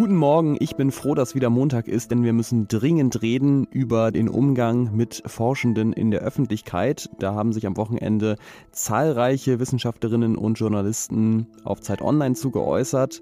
Guten Morgen, ich bin froh, dass wieder Montag ist, denn wir müssen dringend reden über den Umgang mit Forschenden in der Öffentlichkeit. Da haben sich am Wochenende zahlreiche Wissenschaftlerinnen und Journalisten auf Zeit Online zu geäußert.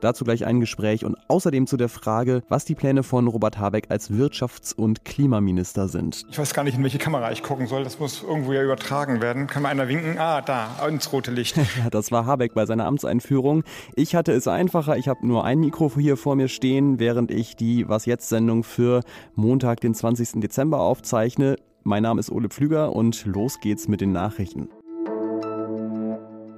Dazu gleich ein Gespräch und außerdem zu der Frage, was die Pläne von Robert Habeck als Wirtschafts- und Klimaminister sind. Ich weiß gar nicht, in welche Kamera ich gucken soll. Das muss irgendwo ja übertragen werden. Kann mir einer winken? Ah, da, ins rote Licht. ja, das war Habeck bei seiner Amtseinführung. Ich hatte es einfacher. Ich habe nur ein Mikro hier vor mir stehen, während ich die Was jetzt Sendung für Montag, den 20. Dezember aufzeichne. Mein Name ist Ole Pflüger und los geht's mit den Nachrichten.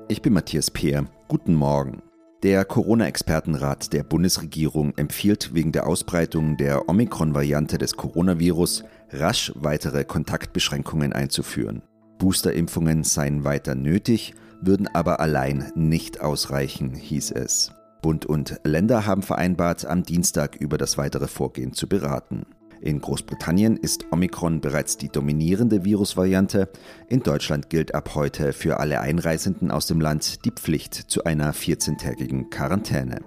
Ich bin Matthias Peer. Guten Morgen. Der Corona-Expertenrat der Bundesregierung empfiehlt wegen der Ausbreitung der Omikron-Variante des Coronavirus rasch weitere Kontaktbeschränkungen einzuführen. Boosterimpfungen seien weiter nötig, würden aber allein nicht ausreichen, hieß es. Bund und Länder haben vereinbart, am Dienstag über das weitere Vorgehen zu beraten. In Großbritannien ist Omikron bereits die dominierende Virusvariante. In Deutschland gilt ab heute für alle Einreisenden aus dem Land die Pflicht zu einer 14-tägigen Quarantäne.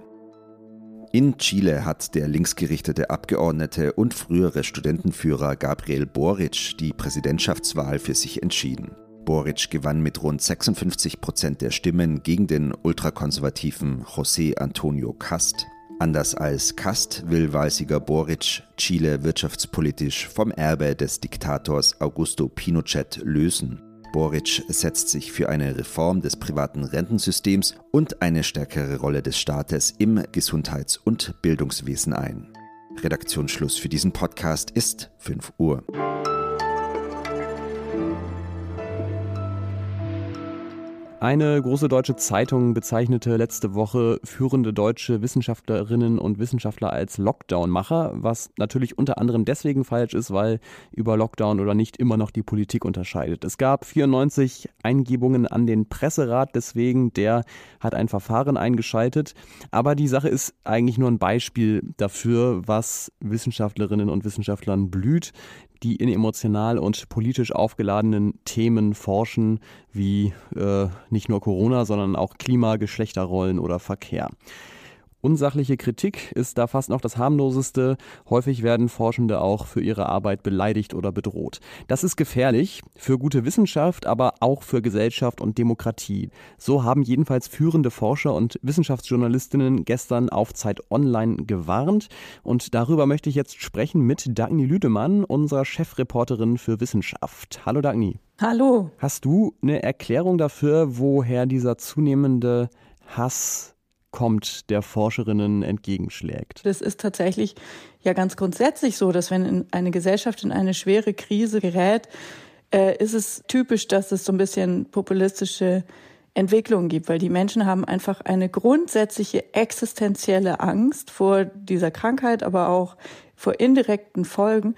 In Chile hat der linksgerichtete Abgeordnete und frühere Studentenführer Gabriel Boric die Präsidentschaftswahl für sich entschieden. Boric gewann mit rund 56 Prozent der Stimmen gegen den ultrakonservativen José Antonio Cast. Anders als Kast will Wahlsieger Boric Chile wirtschaftspolitisch vom Erbe des Diktators Augusto Pinochet lösen. Boric setzt sich für eine Reform des privaten Rentensystems und eine stärkere Rolle des Staates im Gesundheits- und Bildungswesen ein. Redaktionsschluss für diesen Podcast ist 5 Uhr. Eine große deutsche Zeitung bezeichnete letzte Woche führende deutsche Wissenschaftlerinnen und Wissenschaftler als Lockdown-Macher, was natürlich unter anderem deswegen falsch ist, weil über Lockdown oder nicht immer noch die Politik unterscheidet. Es gab 94 Eingebungen an den Presserat, deswegen der hat ein Verfahren eingeschaltet. Aber die Sache ist eigentlich nur ein Beispiel dafür, was Wissenschaftlerinnen und Wissenschaftlern blüht die in emotional und politisch aufgeladenen Themen forschen, wie äh, nicht nur Corona, sondern auch Klima, Geschlechterrollen oder Verkehr. Unsachliche Kritik ist da fast noch das harmloseste. Häufig werden Forschende auch für ihre Arbeit beleidigt oder bedroht. Das ist gefährlich für gute Wissenschaft, aber auch für Gesellschaft und Demokratie. So haben jedenfalls führende Forscher und Wissenschaftsjournalistinnen gestern auf Zeit Online gewarnt. Und darüber möchte ich jetzt sprechen mit Dagny Lüdemann, unserer Chefreporterin für Wissenschaft. Hallo Dagny. Hallo. Hast du eine Erklärung dafür, woher dieser zunehmende Hass kommt, der Forscherinnen entgegenschlägt. Das ist tatsächlich ja ganz grundsätzlich so, dass wenn eine Gesellschaft in eine schwere Krise gerät, äh, ist es typisch, dass es so ein bisschen populistische Entwicklungen gibt, weil die Menschen haben einfach eine grundsätzliche existenzielle Angst vor dieser Krankheit, aber auch vor indirekten Folgen.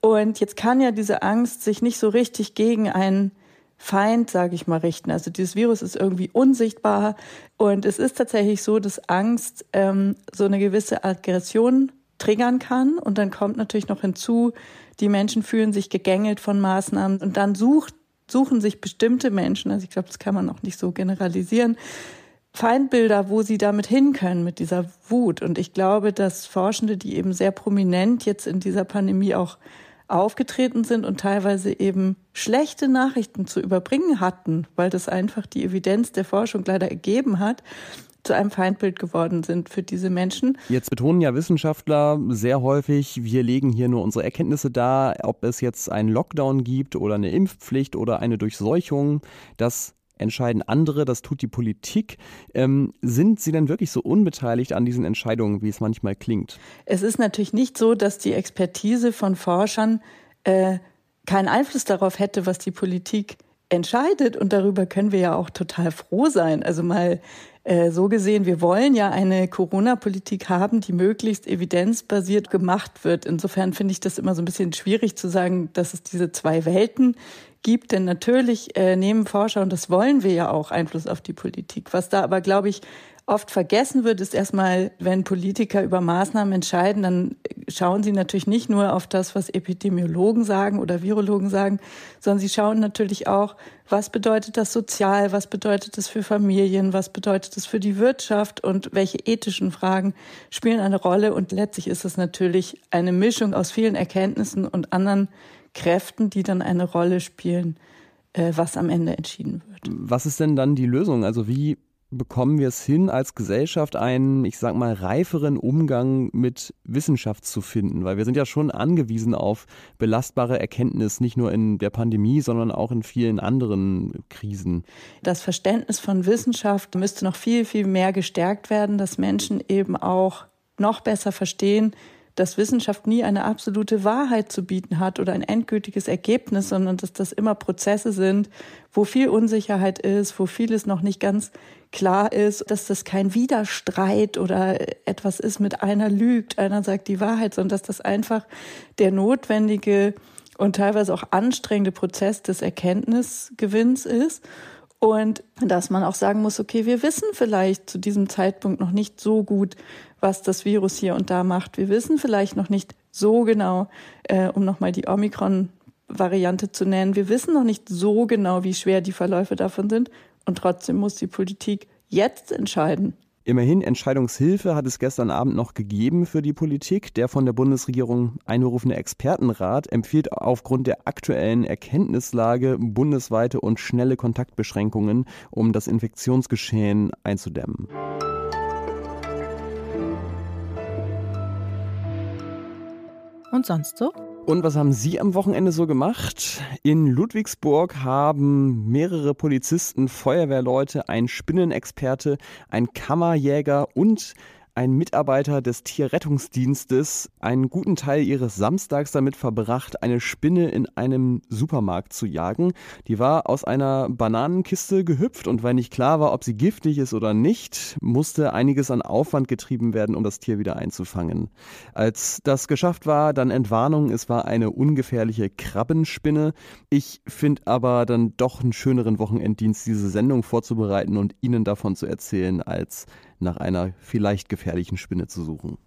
Und jetzt kann ja diese Angst sich nicht so richtig gegen einen Feind, sage ich mal, richten. Also dieses Virus ist irgendwie unsichtbar und es ist tatsächlich so, dass Angst ähm, so eine gewisse Aggression triggern kann und dann kommt natürlich noch hinzu, die Menschen fühlen sich gegängelt von Maßnahmen und dann sucht, suchen sich bestimmte Menschen, also ich glaube, das kann man auch nicht so generalisieren, Feindbilder, wo sie damit hin können, mit dieser Wut. Und ich glaube, dass Forschende, die eben sehr prominent jetzt in dieser Pandemie auch aufgetreten sind und teilweise eben schlechte Nachrichten zu überbringen hatten, weil das einfach die Evidenz der Forschung leider ergeben hat, zu einem Feindbild geworden sind für diese Menschen. Jetzt betonen ja Wissenschaftler sehr häufig, wir legen hier nur unsere Erkenntnisse dar, ob es jetzt einen Lockdown gibt oder eine Impfpflicht oder eine Durchseuchung. Das entscheiden andere, das tut die Politik. Ähm, sind Sie denn wirklich so unbeteiligt an diesen Entscheidungen, wie es manchmal klingt? Es ist natürlich nicht so, dass die Expertise von Forschern äh, keinen Einfluss darauf hätte, was die Politik entscheidet. Und darüber können wir ja auch total froh sein. Also mal äh, so gesehen, wir wollen ja eine Corona-Politik haben, die möglichst evidenzbasiert gemacht wird. Insofern finde ich das immer so ein bisschen schwierig zu sagen, dass es diese zwei Welten gibt. Denn natürlich äh, nehmen Forscher, und das wollen wir ja auch, Einfluss auf die Politik. Was da aber, glaube ich, oft vergessen wird, ist erstmal, wenn Politiker über Maßnahmen entscheiden, dann schauen sie natürlich nicht nur auf das, was Epidemiologen sagen oder Virologen sagen, sondern sie schauen natürlich auch, was bedeutet das sozial, was bedeutet das für Familien, was bedeutet das für die Wirtschaft und welche ethischen Fragen spielen eine Rolle. Und letztlich ist es natürlich eine Mischung aus vielen Erkenntnissen und anderen Kräften, die dann eine Rolle spielen, äh, was am Ende entschieden wird. Was ist denn dann die Lösung? Also wie bekommen wir es hin, als Gesellschaft einen, ich sag mal, reiferen Umgang mit Wissenschaft zu finden? Weil wir sind ja schon angewiesen auf belastbare Erkenntnis, nicht nur in der Pandemie, sondern auch in vielen anderen Krisen. Das Verständnis von Wissenschaft müsste noch viel, viel mehr gestärkt werden, dass Menschen eben auch noch besser verstehen, dass Wissenschaft nie eine absolute Wahrheit zu bieten hat oder ein endgültiges Ergebnis, sondern dass das immer Prozesse sind, wo viel Unsicherheit ist, wo vieles noch nicht ganz klar ist, dass das kein Widerstreit oder etwas ist mit einer lügt, einer sagt die Wahrheit, sondern dass das einfach der notwendige und teilweise auch anstrengende Prozess des Erkenntnisgewinns ist. Und dass man auch sagen muss, okay, wir wissen vielleicht zu diesem Zeitpunkt noch nicht so gut, was das Virus hier und da macht. Wir wissen vielleicht noch nicht so genau, äh, um nochmal die Omikron-Variante zu nennen, wir wissen noch nicht so genau, wie schwer die Verläufe davon sind. Und trotzdem muss die Politik jetzt entscheiden. Immerhin Entscheidungshilfe hat es gestern Abend noch gegeben für die Politik. Der von der Bundesregierung einberufene Expertenrat empfiehlt aufgrund der aktuellen Erkenntnislage bundesweite und schnelle Kontaktbeschränkungen, um das Infektionsgeschehen einzudämmen. Und sonst so? Und was haben Sie am Wochenende so gemacht? In Ludwigsburg haben mehrere Polizisten, Feuerwehrleute, ein Spinnenexperte, ein Kammerjäger und ein Mitarbeiter des Tierrettungsdienstes einen guten Teil ihres Samstags damit verbracht, eine Spinne in einem Supermarkt zu jagen. Die war aus einer Bananenkiste gehüpft und weil nicht klar war, ob sie giftig ist oder nicht, musste einiges an Aufwand getrieben werden, um das Tier wieder einzufangen. Als das geschafft war, dann Entwarnung, es war eine ungefährliche Krabbenspinne. Ich finde aber dann doch einen schöneren Wochenenddienst, diese Sendung vorzubereiten und Ihnen davon zu erzählen, als nach einer vielleicht gefährlichen Spinne zu suchen.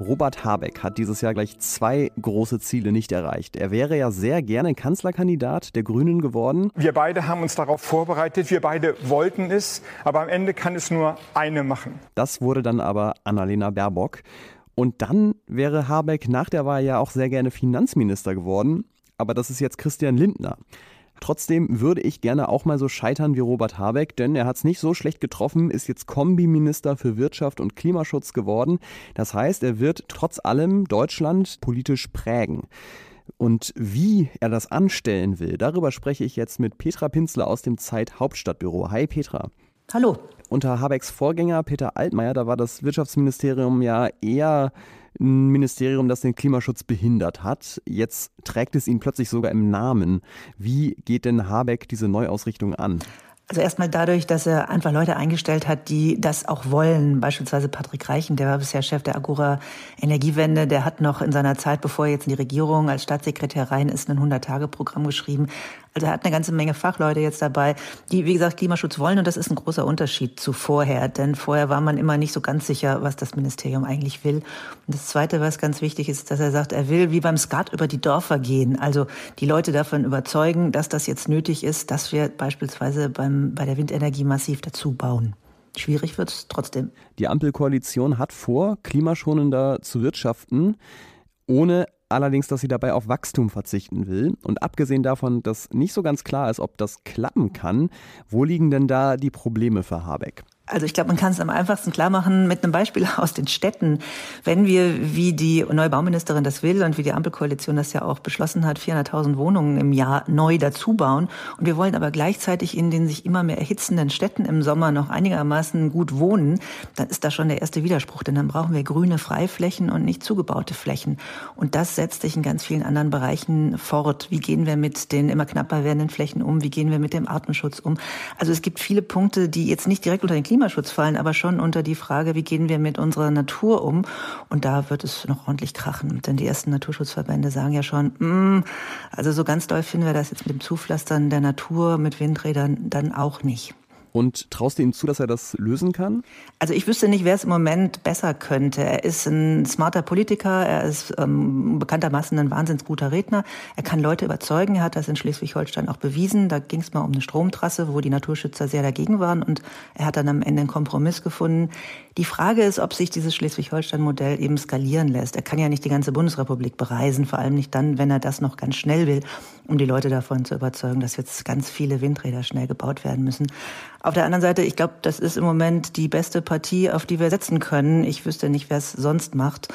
Robert Habeck hat dieses Jahr gleich zwei große Ziele nicht erreicht. Er wäre ja sehr gerne Kanzlerkandidat der Grünen geworden. Wir beide haben uns darauf vorbereitet, wir beide wollten es, aber am Ende kann es nur eine machen. Das wurde dann aber Annalena Baerbock. Und dann wäre Habeck nach der Wahl ja auch sehr gerne Finanzminister geworden. Aber das ist jetzt Christian Lindner. Trotzdem würde ich gerne auch mal so scheitern wie Robert Habeck, denn er hat es nicht so schlecht getroffen, ist jetzt Kombiminister für Wirtschaft und Klimaschutz geworden. Das heißt, er wird trotz allem Deutschland politisch prägen. Und wie er das anstellen will, darüber spreche ich jetzt mit Petra Pinzler aus dem Zeit Hauptstadtbüro. Hi Petra. Hallo. Unter Habecks Vorgänger Peter Altmaier, da war das Wirtschaftsministerium ja eher ein Ministerium, das den Klimaschutz behindert hat. Jetzt trägt es ihn plötzlich sogar im Namen. Wie geht denn Habeck diese Neuausrichtung an? Also erstmal dadurch, dass er einfach Leute eingestellt hat, die das auch wollen. Beispielsweise Patrick Reichen, der war bisher Chef der Agora Energiewende. Der hat noch in seiner Zeit, bevor er jetzt in die Regierung als Staatssekretär rein ist, ein 100-Tage-Programm geschrieben. Also er hat eine ganze Menge Fachleute jetzt dabei, die, wie gesagt, Klimaschutz wollen. Und das ist ein großer Unterschied zu vorher. Denn vorher war man immer nicht so ganz sicher, was das Ministerium eigentlich will. Und das Zweite, was ganz wichtig ist, dass er sagt, er will wie beim Skat über die Dörfer gehen. Also die Leute davon überzeugen, dass das jetzt nötig ist, dass wir beispielsweise beim, bei der Windenergie massiv dazu bauen. Schwierig wird es trotzdem. Die Ampelkoalition hat vor, klimaschonender zu wirtschaften, ohne allerdings, dass sie dabei auf Wachstum verzichten will. Und abgesehen davon, dass nicht so ganz klar ist, ob das klappen kann, wo liegen denn da die Probleme für Habeck? Also ich glaube, man kann es am einfachsten klar machen mit einem Beispiel aus den Städten. Wenn wir, wie die neue Bauministerin das will und wie die Ampelkoalition das ja auch beschlossen hat, 400.000 Wohnungen im Jahr neu dazu bauen und wir wollen aber gleichzeitig in den sich immer mehr erhitzenden Städten im Sommer noch einigermaßen gut wohnen, dann ist da schon der erste Widerspruch, denn dann brauchen wir grüne Freiflächen und nicht zugebaute Flächen. Und das setzt sich in ganz vielen anderen Bereichen fort. Wie gehen wir mit den immer knapper werdenden Flächen um? Wie gehen wir mit dem Artenschutz um? Also es gibt viele Punkte, die jetzt nicht direkt unter den Klimaschutz fallen aber schon unter die Frage, wie gehen wir mit unserer Natur um? Und da wird es noch ordentlich krachen. Denn die ersten Naturschutzverbände sagen ja schon, mm, also so ganz doll finden wir das jetzt mit dem Zupflastern der Natur mit Windrädern dann auch nicht. Und traust du ihm zu, dass er das lösen kann? Also ich wüsste nicht, wer es im Moment besser könnte. Er ist ein smarter Politiker, er ist ähm, bekanntermaßen ein wahnsinnig guter Redner. Er kann Leute überzeugen, er hat das in Schleswig-Holstein auch bewiesen. Da ging es mal um eine Stromtrasse, wo die Naturschützer sehr dagegen waren und er hat dann am Ende einen Kompromiss gefunden. Die Frage ist, ob sich dieses Schleswig-Holstein-Modell eben skalieren lässt. Er kann ja nicht die ganze Bundesrepublik bereisen, vor allem nicht dann, wenn er das noch ganz schnell will, um die Leute davon zu überzeugen, dass jetzt ganz viele Windräder schnell gebaut werden müssen. Auf der anderen Seite, ich glaube, das ist im Moment die beste Partie, auf die wir setzen können. Ich wüsste nicht, wer es sonst macht.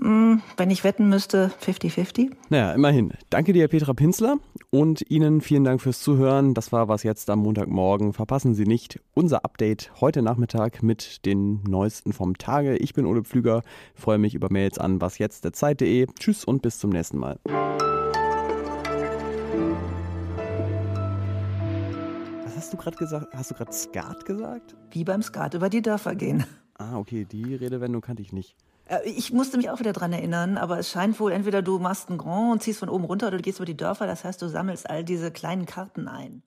Hm, wenn ich wetten müsste, 50-50. Naja, immerhin. Danke dir, Petra Pinzler. Und Ihnen vielen Dank fürs Zuhören. Das war was jetzt am Montagmorgen. Verpassen Sie nicht unser Update heute Nachmittag mit den neuesten vom Tage. Ich bin Ole Pflüger. Freue mich über Mails an wasjetzt.zeit.de. Tschüss und bis zum nächsten Mal. Hast du gerade gesagt? Hast du gerade Skat gesagt? Wie beim Skat über die Dörfer gehen. Ah, okay, die Redewendung kannte ich nicht. Äh, ich musste mich auch wieder dran erinnern, aber es scheint wohl, entweder du machst ein Grand und ziehst von oben runter oder du gehst über die Dörfer, das heißt, du sammelst all diese kleinen Karten ein.